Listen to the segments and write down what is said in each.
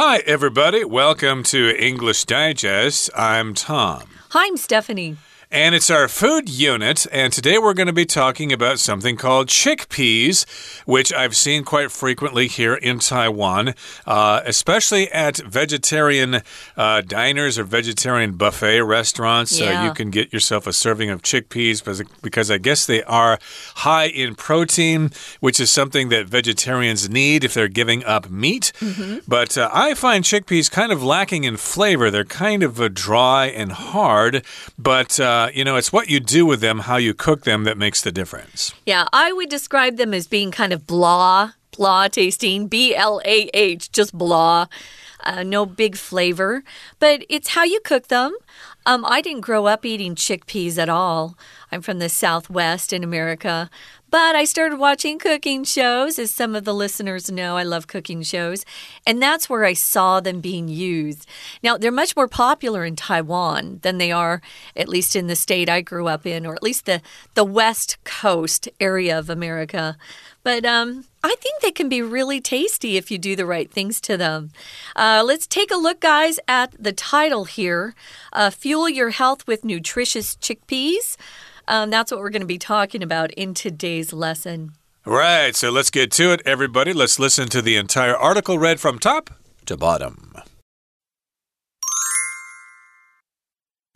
Hi, everybody. Welcome to English Digest. I'm Tom. Hi, I'm Stephanie. And it's our food unit, and today we're going to be talking about something called chickpeas, which I've seen quite frequently here in Taiwan, uh, especially at vegetarian uh, diners or vegetarian buffet restaurants. Yeah. Uh, you can get yourself a serving of chickpeas because, because I guess they are high in protein, which is something that vegetarians need if they're giving up meat. Mm -hmm. But uh, I find chickpeas kind of lacking in flavor. They're kind of uh, dry and hard, but uh, you know, it's what you do with them, how you cook them, that makes the difference. Yeah, I would describe them as being kind of blah, blah tasting, B L A H, just blah. Uh, no big flavor, but it's how you cook them. Um, I didn't grow up eating chickpeas at all. I'm from the Southwest in America. But I started watching cooking shows. As some of the listeners know, I love cooking shows. And that's where I saw them being used. Now, they're much more popular in Taiwan than they are, at least in the state I grew up in, or at least the, the West Coast area of America. But um, I think they can be really tasty if you do the right things to them. Uh, let's take a look, guys, at the title here uh, Fuel Your Health with Nutritious Chickpeas. Um, that's what we're going to be talking about in today's lesson. Right, so let's get to it, everybody. Let's listen to the entire article read from top to bottom.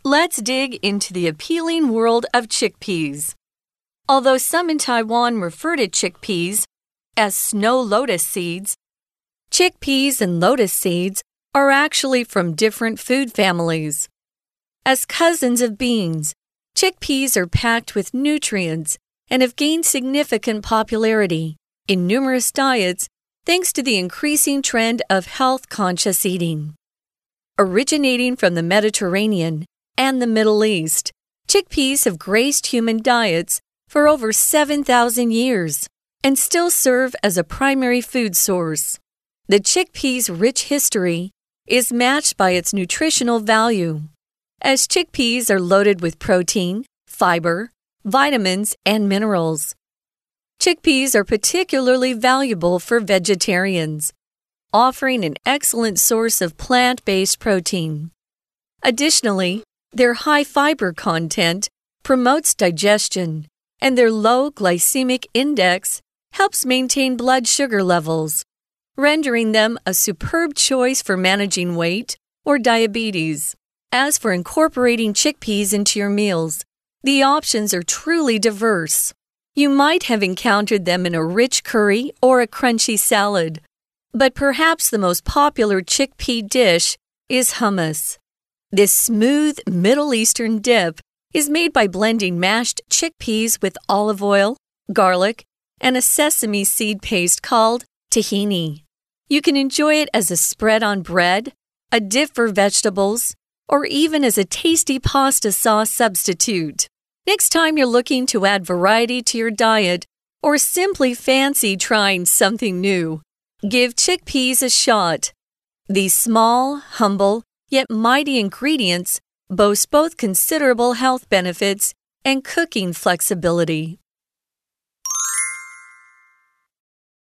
Let's dig into the appealing world of chickpeas. Although some in Taiwan refer to chickpeas as snow lotus seeds, chickpeas and lotus seeds are actually from different food families. As cousins of beans, chickpeas are packed with nutrients and have gained significant popularity in numerous diets thanks to the increasing trend of health conscious eating. Originating from the Mediterranean and the Middle East, chickpeas have graced human diets for over 7,000 years and still serve as a primary food source. The chickpea's rich history is matched by its nutritional value, as chickpeas are loaded with protein, fiber, vitamins, and minerals. Chickpeas are particularly valuable for vegetarians, offering an excellent source of plant based protein. Additionally, their high fiber content promotes digestion, and their low glycemic index helps maintain blood sugar levels, rendering them a superb choice for managing weight or diabetes. As for incorporating chickpeas into your meals, the options are truly diverse. You might have encountered them in a rich curry or a crunchy salad, but perhaps the most popular chickpea dish is hummus. This smooth Middle Eastern dip is made by blending mashed chickpeas with olive oil, garlic, and a sesame seed paste called tahini. You can enjoy it as a spread on bread, a dip for vegetables, or even as a tasty pasta sauce substitute. Next time you're looking to add variety to your diet or simply fancy trying something new, give chickpeas a shot. These small, humble, yet mighty ingredients boast both considerable health benefits and cooking flexibility.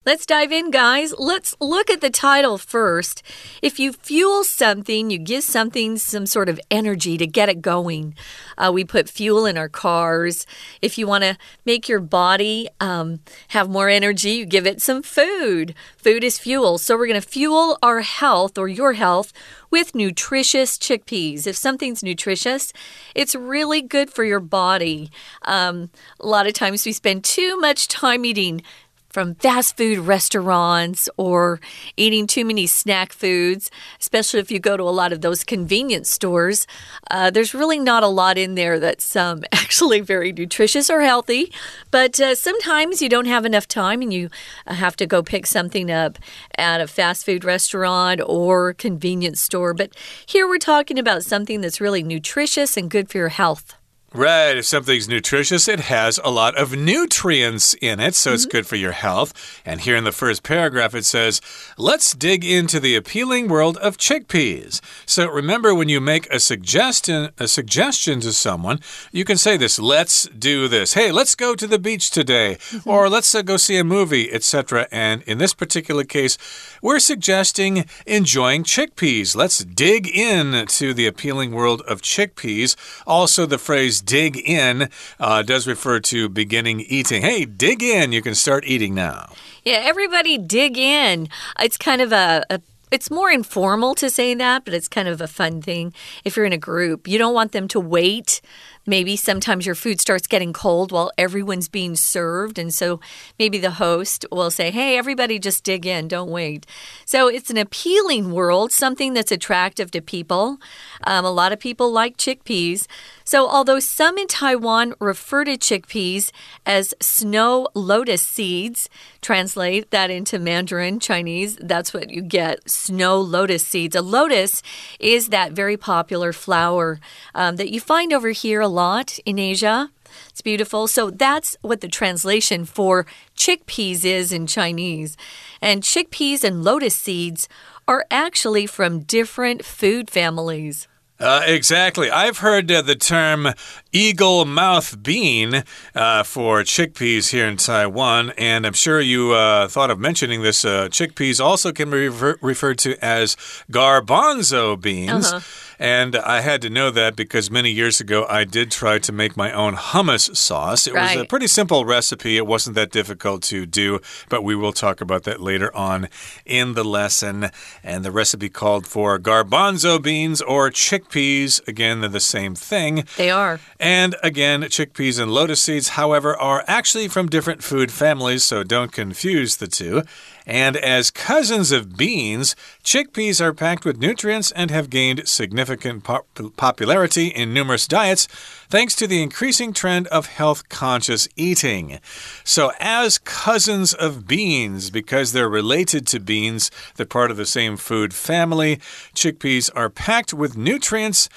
Let's dive in, guys. Let's look at the title first. If you fuel something, you give something some sort of energy to get it going. Uh, we put fuel in our cars. If you want to make your body um, have more energy, you give it some food. Food is fuel. So we're going to fuel our health or your health with nutritious chickpeas. If something's nutritious, it's really good for your body. Um, a lot of times we spend too much time eating from fast food restaurants or eating too many snack foods, especially if you go to a lot of those convenience stores. Uh, there's really not a lot in there that's um, actually very nutritious or healthy. But uh, sometimes you don't have enough time and you uh, have to go pick something up at a fast food restaurant or convenience store. But here we're talking about something that's really nutritious and good for your health. Right. If something's nutritious, it has a lot of nutrients in it, so mm -hmm. it's mm-hmm. good for your health. And here in the first paragraph, it says, Let's dig into the appealing world of chickpeas. So remember, when you make a suggestion, a suggestion to someone, you can say this, let's do this. Hey, let's go to the beach today, mm -hmm. or let's uh, go see a movie, etc. And in this particular case, we're suggesting enjoying chickpeas. Let's dig in to the appealing world of chickpeas. Also, the phrase dig in uh, does refer to beginning eating. Hey, dig in. You can start eating now. Yeah, everybody dig in. It's kind of a, a it's more informal to say that, but it's kind of a fun thing if you're in a group. You don't want them to wait Maybe sometimes your food starts getting cold while everyone's being served. And so maybe the host will say, Hey, everybody just dig in, don't wait. So it's an appealing world, something that's attractive to people. Um, a lot of people like chickpeas. So, although some in Taiwan refer to chickpeas as snow lotus seeds, translate that into Mandarin Chinese, that's what you get snow lotus seeds. A lotus is that very popular flower um, that you find over here lot in Asia. It's beautiful. So that's what the translation for chickpeas is in Chinese. And chickpeas and lotus seeds are actually from different food families. Uh, exactly. I've heard uh, the term eagle mouth bean uh, for chickpeas here in Taiwan, and I'm sure you uh, thought of mentioning this. Uh, chickpeas also can be refer referred to as garbanzo beans. -huh. And I had to know that because many years ago I did try to make my own hummus sauce. It right. was a pretty simple recipe. It wasn't that difficult to do, but we will talk about that later on in the lesson. And the recipe called for garbanzo beans or chickpeas. Again, they're the same thing. They are. And again, chickpeas and lotus seeds, however, are actually from different food families, so don't confuse the two. And as cousins of beans, chickpeas are packed with nutrients and have gained significant pop popularity in numerous diets thanks to the increasing trend of health conscious eating. So, as cousins of beans, because they're related to beans, they're part of the same food family, chickpeas are packed with nutrients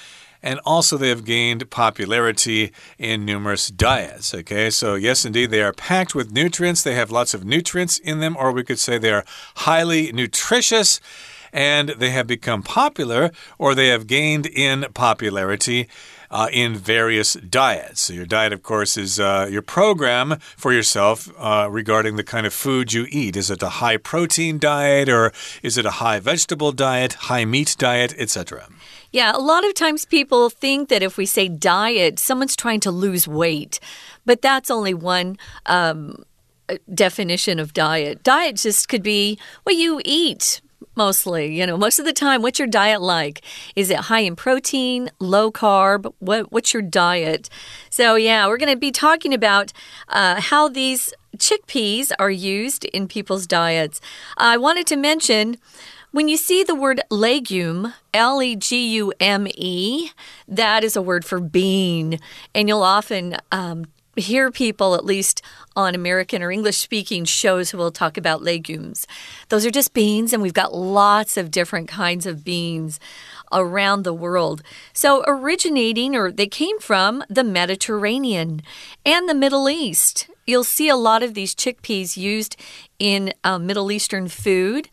and also they have gained popularity in numerous diets. Okay, so yes, indeed, they are packed with nutrients. They have lots of nutrients in them, or we could say they are highly nutritious and they have become popular or they have gained in popularity. Uh, in various diets. So, your diet, of course, is uh, your program for yourself uh, regarding the kind of food you eat. Is it a high protein diet or is it a high vegetable diet, high meat diet, etc.? Yeah, a lot of times people think that if we say diet, someone's trying to lose weight, but that's only one. Um, uh, definition of diet. Diet just could be what you eat mostly. You know, most of the time, what's your diet like? Is it high in protein, low carb? What What's your diet? So yeah, we're going to be talking about uh, how these chickpeas are used in people's diets. I wanted to mention when you see the word legume, L E G U M E, that is a word for bean. And you'll often um, hear people, at least on American or English speaking shows, who will talk about legumes. Those are just beans, and we've got lots of different kinds of beans around the world. So, originating, or they came from the Mediterranean and the Middle East. You'll see a lot of these chickpeas used in uh, Middle Eastern food.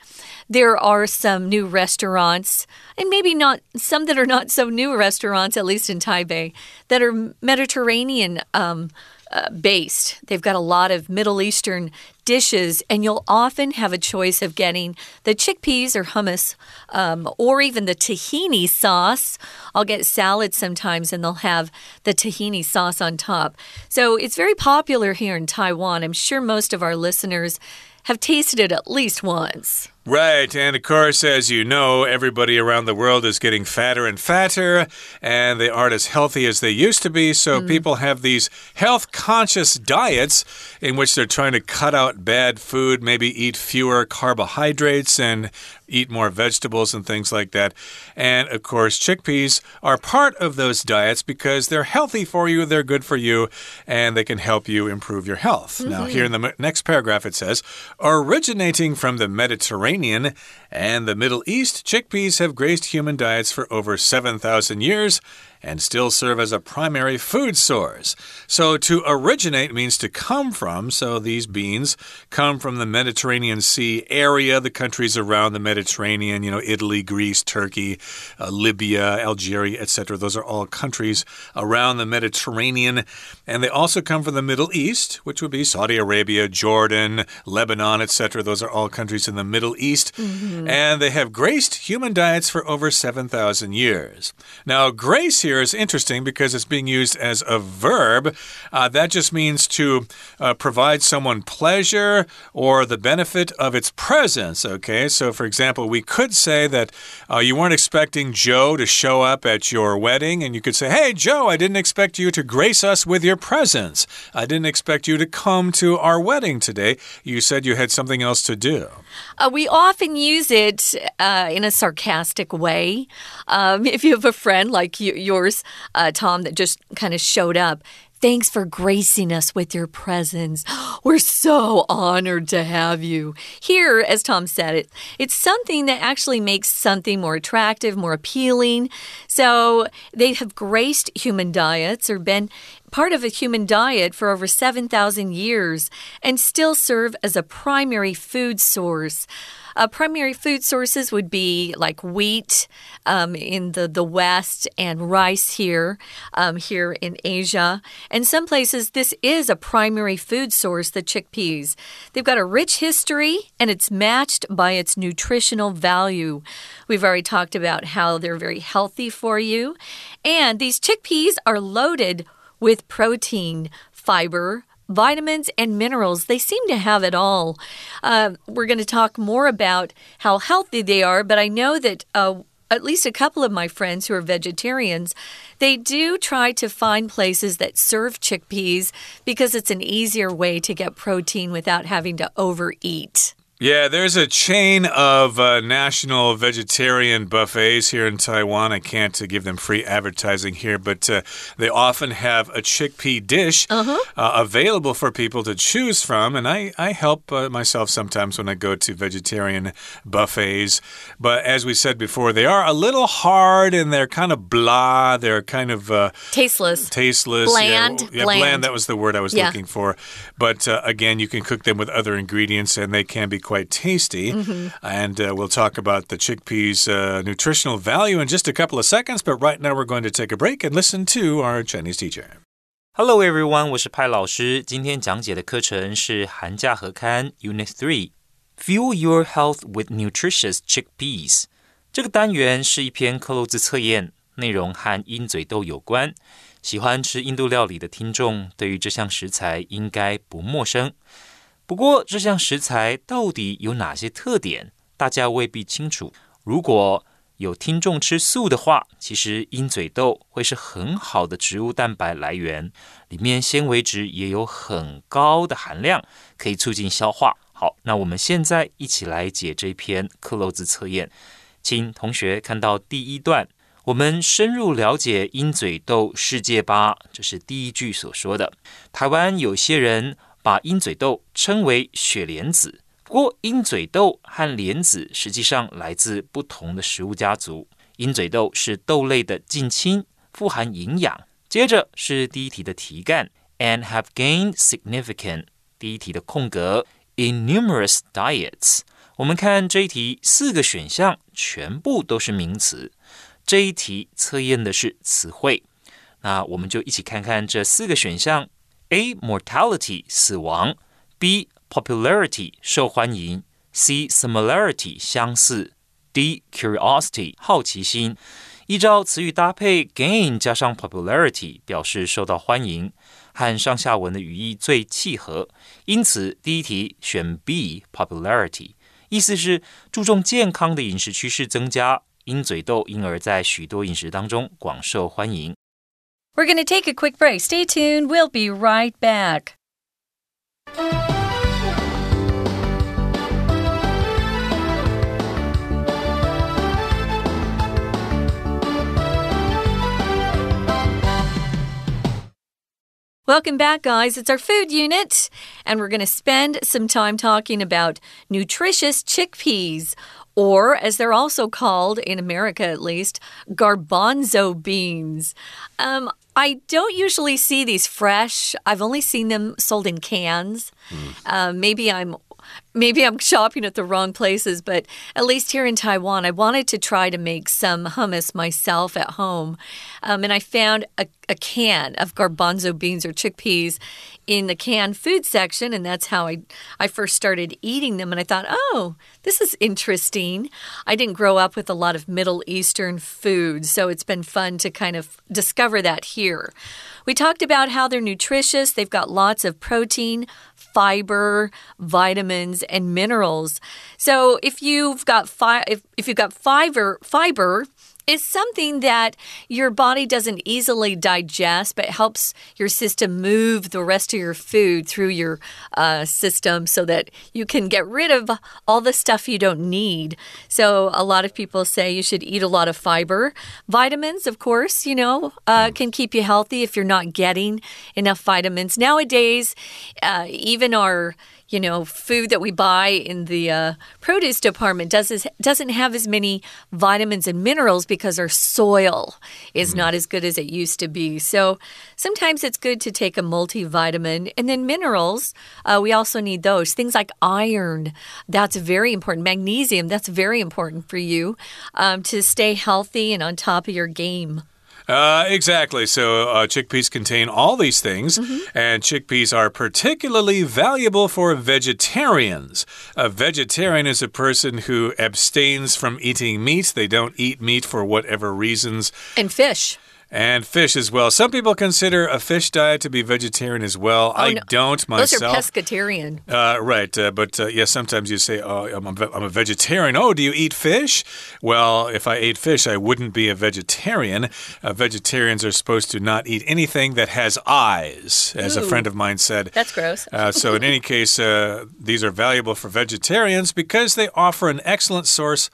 There are some new restaurants, and maybe not some that are not so new restaurants, at least in Taipei, that are Mediterranean um, uh, based. They've got a lot of Middle Eastern dishes, and you'll often have a choice of getting the chickpeas or hummus um, or even the tahini sauce. I'll get salad sometimes, and they'll have the tahini sauce on top. So it's very popular here in Taiwan. I'm sure most of our listeners have tasted it at least once. Right, and of course, as you know, everybody around the world is getting fatter and fatter, and they aren't as healthy as they used to be. So mm. people have these health conscious diets in which they're trying to cut out bad food, maybe eat fewer carbohydrates and eat more vegetables and things like that. And of course, chickpeas are part of those diets because they're healthy for you, they're good for you, and they can help you improve your health. Mm -hmm. Now, here in the next paragraph, it says originating from the Mediterranean and the Middle East, chickpeas have graced human diets for over 7,000 years and still serve as a primary food source. So to originate means to come from, so these beans come from the Mediterranean Sea area, the countries around the Mediterranean, you know, Italy, Greece, Turkey, uh, Libya, Algeria, etc. Those are all countries around the Mediterranean. And they also come from the Middle East, which would be Saudi Arabia, Jordan, Lebanon, etc. Those are all countries in the Middle East. Mm -hmm. And they have graced human diets for over 7,000 years. Now, grace here is interesting because it's being used as a verb. Uh, that just means to uh, provide someone pleasure or the benefit of its presence. Okay, so for example, we could say that uh, you weren't expecting Joe to show up at your wedding, and you could say, Hey, Joe, I didn't expect you to grace us with your presence. I didn't expect you to come to our wedding today. You said you had something else to do. Uh, we often use it uh, in a sarcastic way. Um, if you have a friend like yours, uh, Tom, that just kind of showed up, Thanks for gracing us with your presence. We're so honored to have you. Here, as Tom said it, it's something that actually makes something more attractive, more appealing. So they have graced human diets or been part of a human diet for over 7,000 years and still serve as a primary food source. Uh, primary food sources would be like wheat um, in the, the West and rice here, um, here in Asia. And some places, this is a primary food source, the chickpeas. They've got a rich history and it's matched by its nutritional value. We've already talked about how they're very healthy for you. And these chickpeas are loaded with protein, fiber, vitamins and minerals. They seem to have it all. Uh, we're going to talk more about how healthy they are, but I know that. Uh, at least a couple of my friends who are vegetarians, they do try to find places that serve chickpeas because it's an easier way to get protein without having to overeat. Yeah, there's a chain of uh, national vegetarian buffets here in Taiwan. I can't uh, give them free advertising here, but uh, they often have a chickpea dish -huh. Uh, available for people to choose from. And I, I help uh, myself sometimes when I go to vegetarian buffets. But as we said before, they are a little hard and they're kind of blah. They're kind of uh, tasteless. Tasteless. Bland. Yeah, yeah bland. bland. That was the word I was yeah. looking for. But again, you can cook them with other ingredients and they can be quite quite tasty. Mm -hmm. And uh, we'll talk about the chickpeas' uh, nutritional value in just a couple of seconds. But right now, we're going to take a break and listen to our Chinese teacher. Hello everyone，我是派老师。今天讲解的课程是寒假合刊 Unit Three。Fuel your health with nutritious chickpeas。这个单元是一篇克漏字测验，内容和鹰嘴豆有关。喜欢吃印度料理的听众，对于这项食材应该不陌生。 不过，这项食材到底有哪些特点，大家未必清楚。如果有听众吃素的话，其实鹰嘴豆会是很好的植物蛋白来源，里面纤维质也有很高的含量，可以促进消化。好，那我们现在一起来解这篇克洛兹测验。请同学看到第一段，我们深入了解鹰嘴豆世界吧。这是第一句所说的。台湾有些人。把鹰嘴豆称为雪莲子，不过鹰嘴豆和莲子实际上来自不同的食物家族。鹰嘴豆是豆类的近亲，富含营养。接着是第一题的题干，and have gained significant。第一题的空格，in numerous diets。我们看这一题，四个选项全部都是名词。这一题测验的是词汇，那我们就一起看看这四个选项。A mortality 死亡，B popularity 受欢迎，C similarity 相似，D curiosity 好奇心。依照词语搭配，gain 加上 popularity 表示受到欢迎，和上下文的语义最契合。因此，第一题选 B popularity，意思是注重健康的饮食趋势增加，鹰嘴豆因而在许多饮食当中广受欢迎。We're going to take a quick break. Stay tuned. We'll be right back. Welcome back, guys. It's our food unit, and we're going to spend some time talking about nutritious chickpeas or as they're also called in America at least, garbanzo beans. Um, I don't usually see these fresh. I've only seen them sold in cans. Mm. Uh, maybe I'm maybe I'm shopping at the wrong places, but at least here in Taiwan, I wanted to try to make some hummus myself at home. Um, and I found a, a, can of garbanzo beans or chickpeas in the canned food section, and that's how I, I first started eating them. And I thought, oh, this is interesting. I didn't grow up with a lot of Middle Eastern food, so it's been fun to kind of discover that here. We talked about how they're nutritious, they've got lots of protein, fiber, vitamins, and minerals. So if you've got fi if, if you've got fiber fiber is something that your body doesn't easily digest, but helps your system move the rest of your food through your uh, system so that you can get rid of all the stuff you don't need. So, a lot of people say you should eat a lot of fiber. Vitamins, of course, you know, uh, can keep you healthy if you're not getting enough vitamins. Nowadays, uh, even our you know, food that we buy in the uh, produce department does doesn't have as many vitamins and minerals because our soil is mm. not as good as it used to be. So sometimes it's good to take a multivitamin. And then minerals, uh, we also need those. Things like iron, that's very important. Magnesium, that's very important for you um, to stay healthy and on top of your game. Uh, exactly. So uh, chickpeas contain all these things, mm -hmm. and chickpeas are particularly valuable for vegetarians. A vegetarian is a person who abstains from eating meat. They don't eat meat for whatever reasons. And fish and fish as well. Some people consider a fish diet to be vegetarian as well. Oh, I no. don't myself. Those are pescatarian. Uh, right, uh, but uh, yeah, sometimes you say, "Oh, I'm a, I'm a vegetarian." Oh, do you eat fish? Well, if I ate fish, I wouldn't be a vegetarian. Uh, vegetarians are supposed to not eat anything that has eyes, as Ooh, a friend of mine said. That's gross. Uh, so, in any case, uh, these are valuable for vegetarians because they offer an excellent source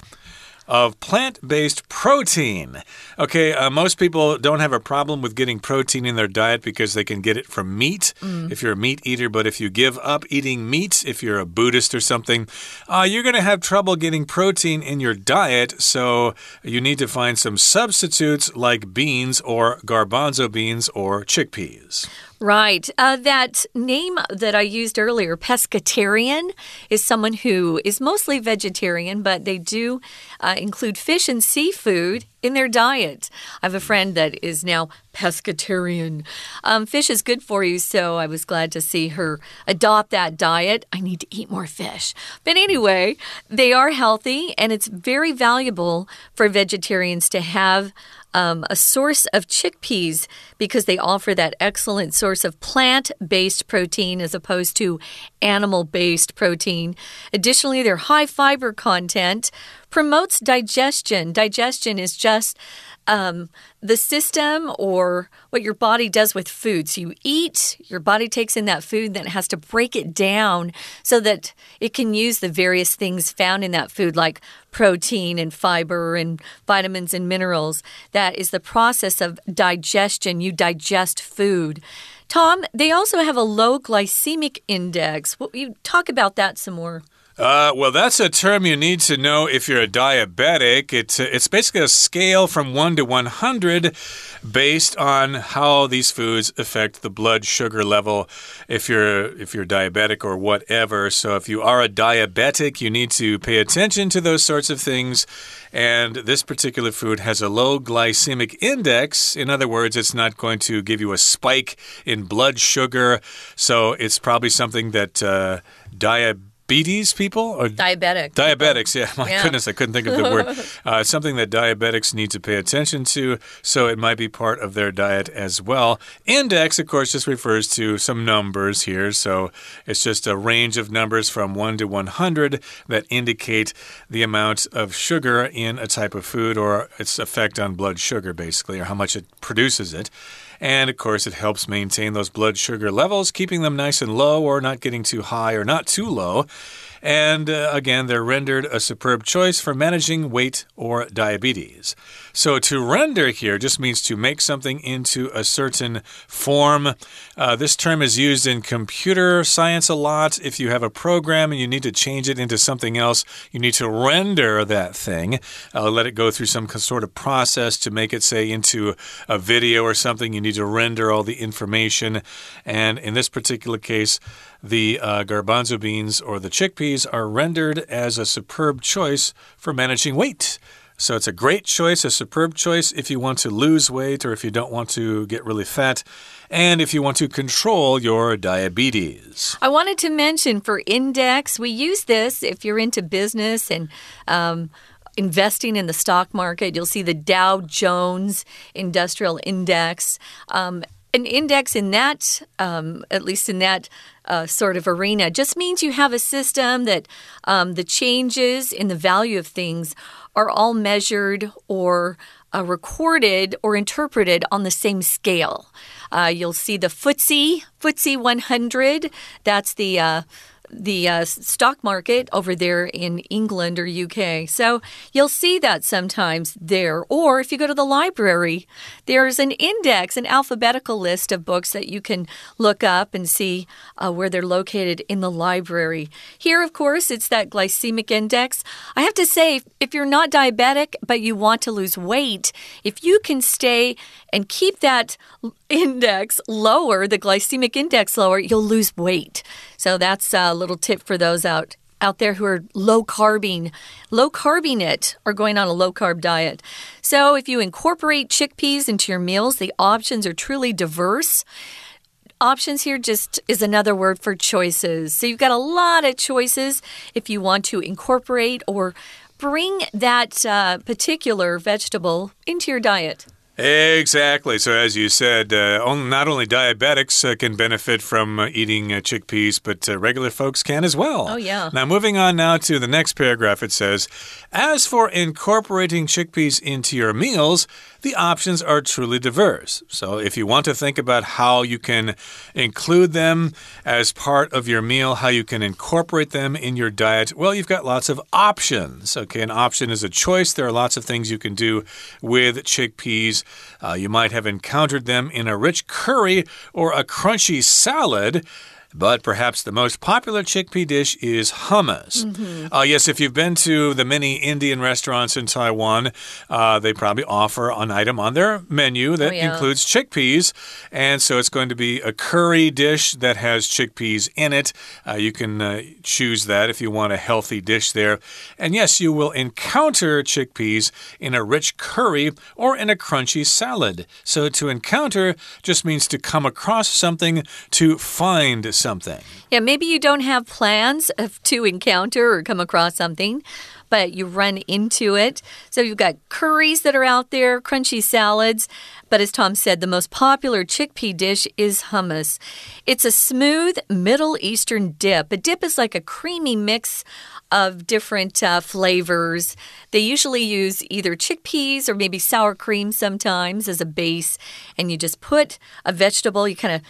of plant based protein. Okay, uh, most people don't have a problem with getting protein in their diet because they can get it from meat mm. if you're a meat eater. But if you give up eating meat, if you're a Buddhist or something, uh, you're going to have trouble getting protein in your diet. So you need to find some substitutes like beans or garbanzo beans or chickpeas. Right. Uh, that name that I used earlier, pescatarian, is someone who is mostly vegetarian, but they do uh, include fish and seafood in their diet. I have a friend that is now pescatarian. Um, fish is good for you, so I was glad to see her adopt that diet. I need to eat more fish. But anyway, they are healthy, and it's very valuable for vegetarians to have um, a source of chickpeas because they offer that excellent source of plant based protein as opposed to animal based protein. Additionally, their high fiber content promotes digestion. Digestion is just um, the system or what your body does with food. So you eat, your body takes in that food, then it has to break it down so that it can use the various things found in that food, like protein and fiber and vitamins and minerals. That is the process of digestion. You digest food. Tom, they also have a low glycemic index. Well, you talk about that some more. Uh, well, that's a term you need to know if you're a diabetic. It's it's basically a scale from one to one hundred, based on how these foods affect the blood sugar level. If you're if you're diabetic or whatever, so if you are a diabetic, you need to pay attention to those sorts of things. And this particular food has a low glycemic index. In other words, it's not going to give you a spike in blood sugar. So it's probably something that uh, diabetic diabetes people? Or diabetic diabetics people. yeah. My yeah. goodness i couldn't think of the word. Uh, it's something that diabetics need to pay attention to so it might be part of their diet as well. Index of course just refers to some numbers here so it's just a range of numbers from 1 to 100 that indicate the amount of sugar in a type of food or its effect on blood sugar basically or how much it produces it and of course, it helps maintain those blood sugar levels, keeping them nice and low or not getting too high or not too low. And uh, again, they're rendered a superb choice for managing weight or diabetes. So to render here just means to make something into a certain form. Uh, this term is used in computer science a lot. If you have a program and you need to change it into something else, you need to render that thing, uh, let it go through some sort of process to make it, say, into a video or something. You need to render all the information. And in this particular case, the uh, garbanzo beans or the chickpeas are rendered as a superb choice for managing weight. So it's a great choice, a superb choice if you want to lose weight or if you don't want to get really fat and if you want to control your diabetes. I wanted to mention for index, we use this if you're into business and um, investing in the stock market. You'll see the Dow Jones Industrial Index. Um, an index in that, um, at least in that uh, sort of arena, just means you have a system that um, the changes in the value of things are all measured or uh, recorded or interpreted on the same scale. Uh, you'll see the FTSE, FTSE 100. That's the uh, the uh, stock market over there in England or UK. So you'll see that sometimes there. Or if you go to the library, there's an index, an alphabetical list of books that you can look up and see uh, where they're located in the library. Here, of course, it's that glycemic index. I have to say, if you're not diabetic but you want to lose weight, if you can stay and keep that index lower, the glycemic index lower, you'll lose weight. So that's a little tip for those out out there who are low carbing, low carbing it, or going on a low carb diet. So, if you incorporate chickpeas into your meals, the options are truly diverse. Options here just is another word for choices. So, you've got a lot of choices if you want to incorporate or bring that uh, particular vegetable into your diet. Exactly. So, as you said, uh, not only diabetics uh, can benefit from uh, eating uh, chickpeas, but uh, regular folks can as well. Oh, yeah. Now, moving on now to the next paragraph, it says As for incorporating chickpeas into your meals, the options are truly diverse. So, if you want to think about how you can include them as part of your meal, how you can incorporate them in your diet, well, you've got lots of options. Okay, an option is a choice. There are lots of things you can do with chickpeas. Uh, you might have encountered them in a rich curry or a crunchy salad. But perhaps the most popular chickpea dish is hummus. Mm -hmm. uh, yes, if you've been to the many Indian restaurants in Taiwan, uh, they probably offer an item on their menu that oh, yeah. includes chickpeas. And so it's going to be a curry dish that has chickpeas in it. Uh, you can uh, choose that if you want a healthy dish there. And yes, you will encounter chickpeas in a rich curry or in a crunchy salad. So to encounter just means to come across something, to find something. Yeah, maybe you don't have plans to encounter or come across something, but you run into it. So you've got curries that are out there, crunchy salads. But as Tom said, the most popular chickpea dish is hummus. It's a smooth Middle Eastern dip. A dip is like a creamy mix of different uh, flavors. They usually use either chickpeas or maybe sour cream sometimes as a base. And you just put a vegetable, you kind of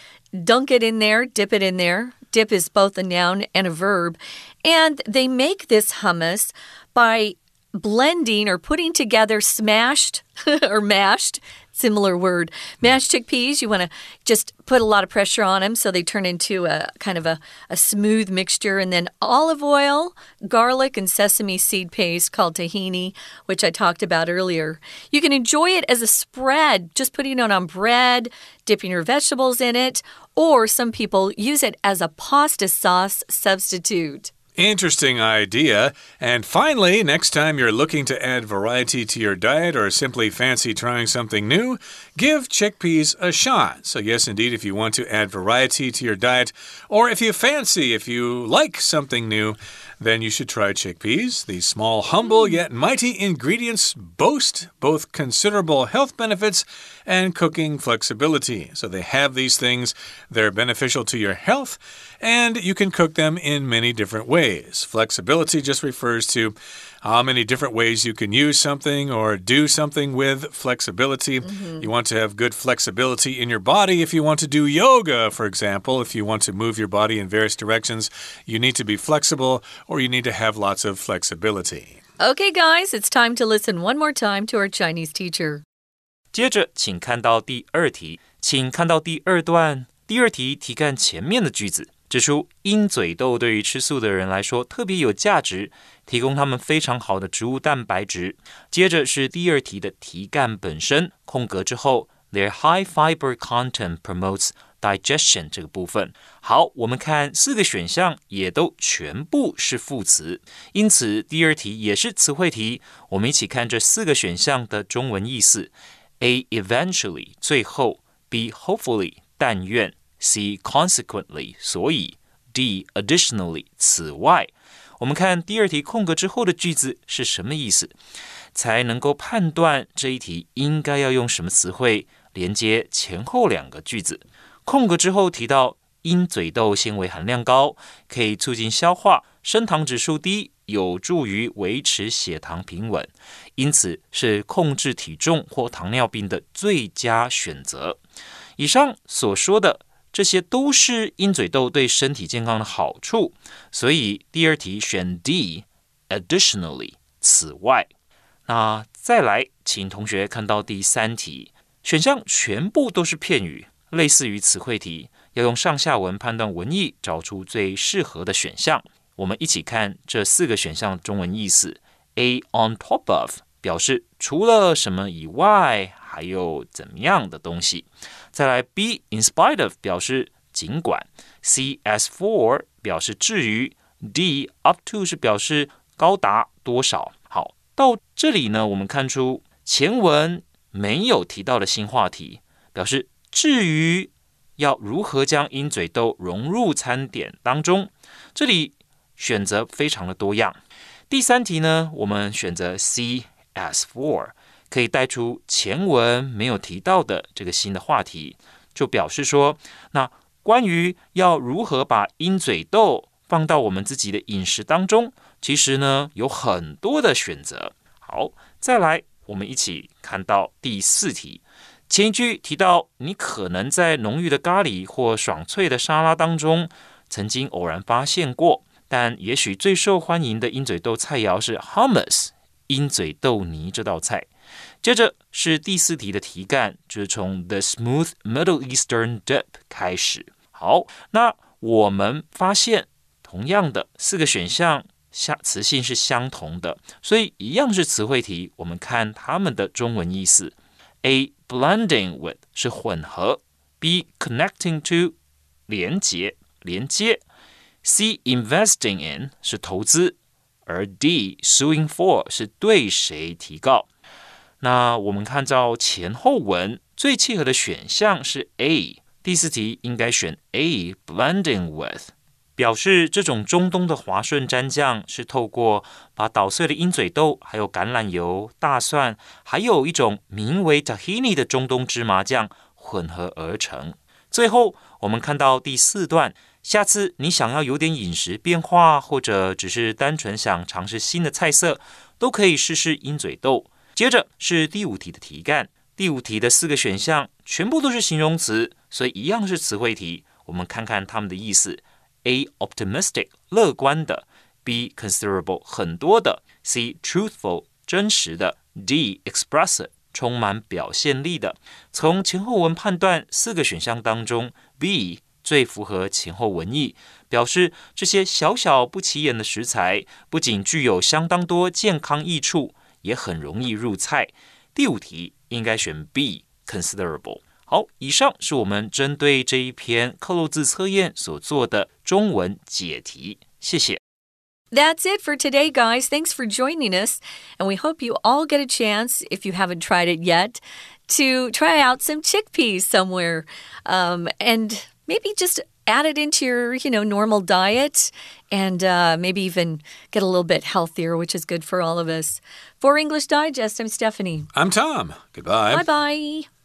dunk it in there, dip it in there. Dip is both a noun and a verb. And they make this hummus by blending or putting together smashed or mashed similar word mashed chickpeas. You want to just put a lot of pressure on them so they turn into a kind of a, a smooth mixture. And then olive oil garlic and sesame seed paste called tahini which i talked about earlier. You can enjoy it as a spread. Just putting it on bread dipping your vegetables in it or some people use it as a pasta sauce substitute Interesting idea. And finally, next time you're looking to add variety to your diet or simply fancy trying something new, give chickpeas a shot. So, yes, indeed, if you want to add variety to your diet, or if you fancy, if you like something new, then you should try chickpeas. These small, humble, mm. yet mighty ingredients boast both considerable health benefits and cooking flexibility. So they have these things, they're beneficial to your health, and you can cook them in many different ways. Flexibility just refers to how many different ways you can use something or do something with flexibility. Mm -hmm. You want to have good flexibility in your body if you want to do yoga, for example. If you want to move your body in various directions, you need to be flexible or you need to have lots of flexibility. Okay, guys, it's time to listen one more time to our Chinese teacher. 接着，请看到第二题，请看到第二段。第二题题干前面的句子 指出，鹰嘴豆对于吃素的人来说特别有价值，提供他们非常好的植物蛋白质。接着是第二题的题干本身，空格之后，their high fiber content promotes。digestion 这个部分，好，我们看四个选项也都全部是副词，因此第二题也是词汇题。我们一起看这四个选项的中文意思：A eventually 最后，B hopefully 但愿，C consequently 所以，D additionally 此外。我们看第二题空格之后的句子是什么意思，才能够判断这一题应该要用什么词汇连接前后两个句子。空格之后提到，鹰嘴豆纤维含量高，可以促进消化，升糖指数低，有助于维持血糖平稳，因此是控制体重或糖尿病的最佳选择。以上所说的这些都是鹰嘴豆对身体健康的好处，所以第二题选 D，additionally，此外。那再来，请同学看到第三题，选项全部都是片语。类似于词汇题，要用上下文判断文意，找出最适合的选项。我们一起看这四个选项中文意思：A on top of 表示除了什么以外，还有怎么样的东西；再来 B in spite of 表示尽管；C as for 表示至于；D up to 是表示高达多少。好，到这里呢，我们看出前文没有提到的新话题，表示。至于要如何将鹰嘴豆融入餐点当中，这里选择非常的多样。第三题呢，我们选择 C as for，可以带出前文没有提到的这个新的话题，就表示说，那关于要如何把鹰嘴豆放到我们自己的饮食当中，其实呢有很多的选择。好，再来，我们一起看到第四题。前一句提到，你可能在浓郁的咖喱或爽脆的沙拉当中曾经偶然发现过，但也许最受欢迎的鹰嘴豆菜肴是 hummus 鹰嘴豆泥这道菜。接着是第四题的题干，就是从 the smooth Middle Eastern dip 开始。好，那我们发现同样的四个选项相词性是相同的，所以一样是词汇题。我们看它们的中文意思。A blending with 是混合，B connecting to 连接连接，C investing in 是投资，而 D suing for 是对谁提告。那我们看到前后文最契合的选项是 A，第四题应该选 A blending with。表示这种中东的华顺蘸酱是透过把捣碎的鹰嘴豆、还有橄榄油、大蒜，还有一种名为 tahini 的中东芝麻酱混合而成。最后，我们看到第四段，下次你想要有点饮食变化，或者只是单纯想尝试新的菜色，都可以试试鹰嘴豆。接着是第五题的题干，第五题的四个选项全部都是形容词，所以一样是词汇题。我们看看它们的意思。A optimistic 乐观的，B considerable 很多的，C truthful 真实的，D expressive 充满表现力的。从前后文判断，四个选项当中，B 最符合前后文意，表示这些小小不起眼的食材不仅具有相当多健康益处，也很容易入菜。第五题应该选 B considerable。好，以上是我们针对这一篇刻录字测验所做的中文解题，谢谢。That's it for today, guys. Thanks for joining us. And we hope you all get a chance, if you haven't tried it yet, to try out some chickpeas somewhere. Um, and maybe just add it into your, you know, normal diet and uh, maybe even get a little bit healthier, which is good for all of us. For English Digest, I'm Stephanie. I'm Tom. Goodbye. Bye bye.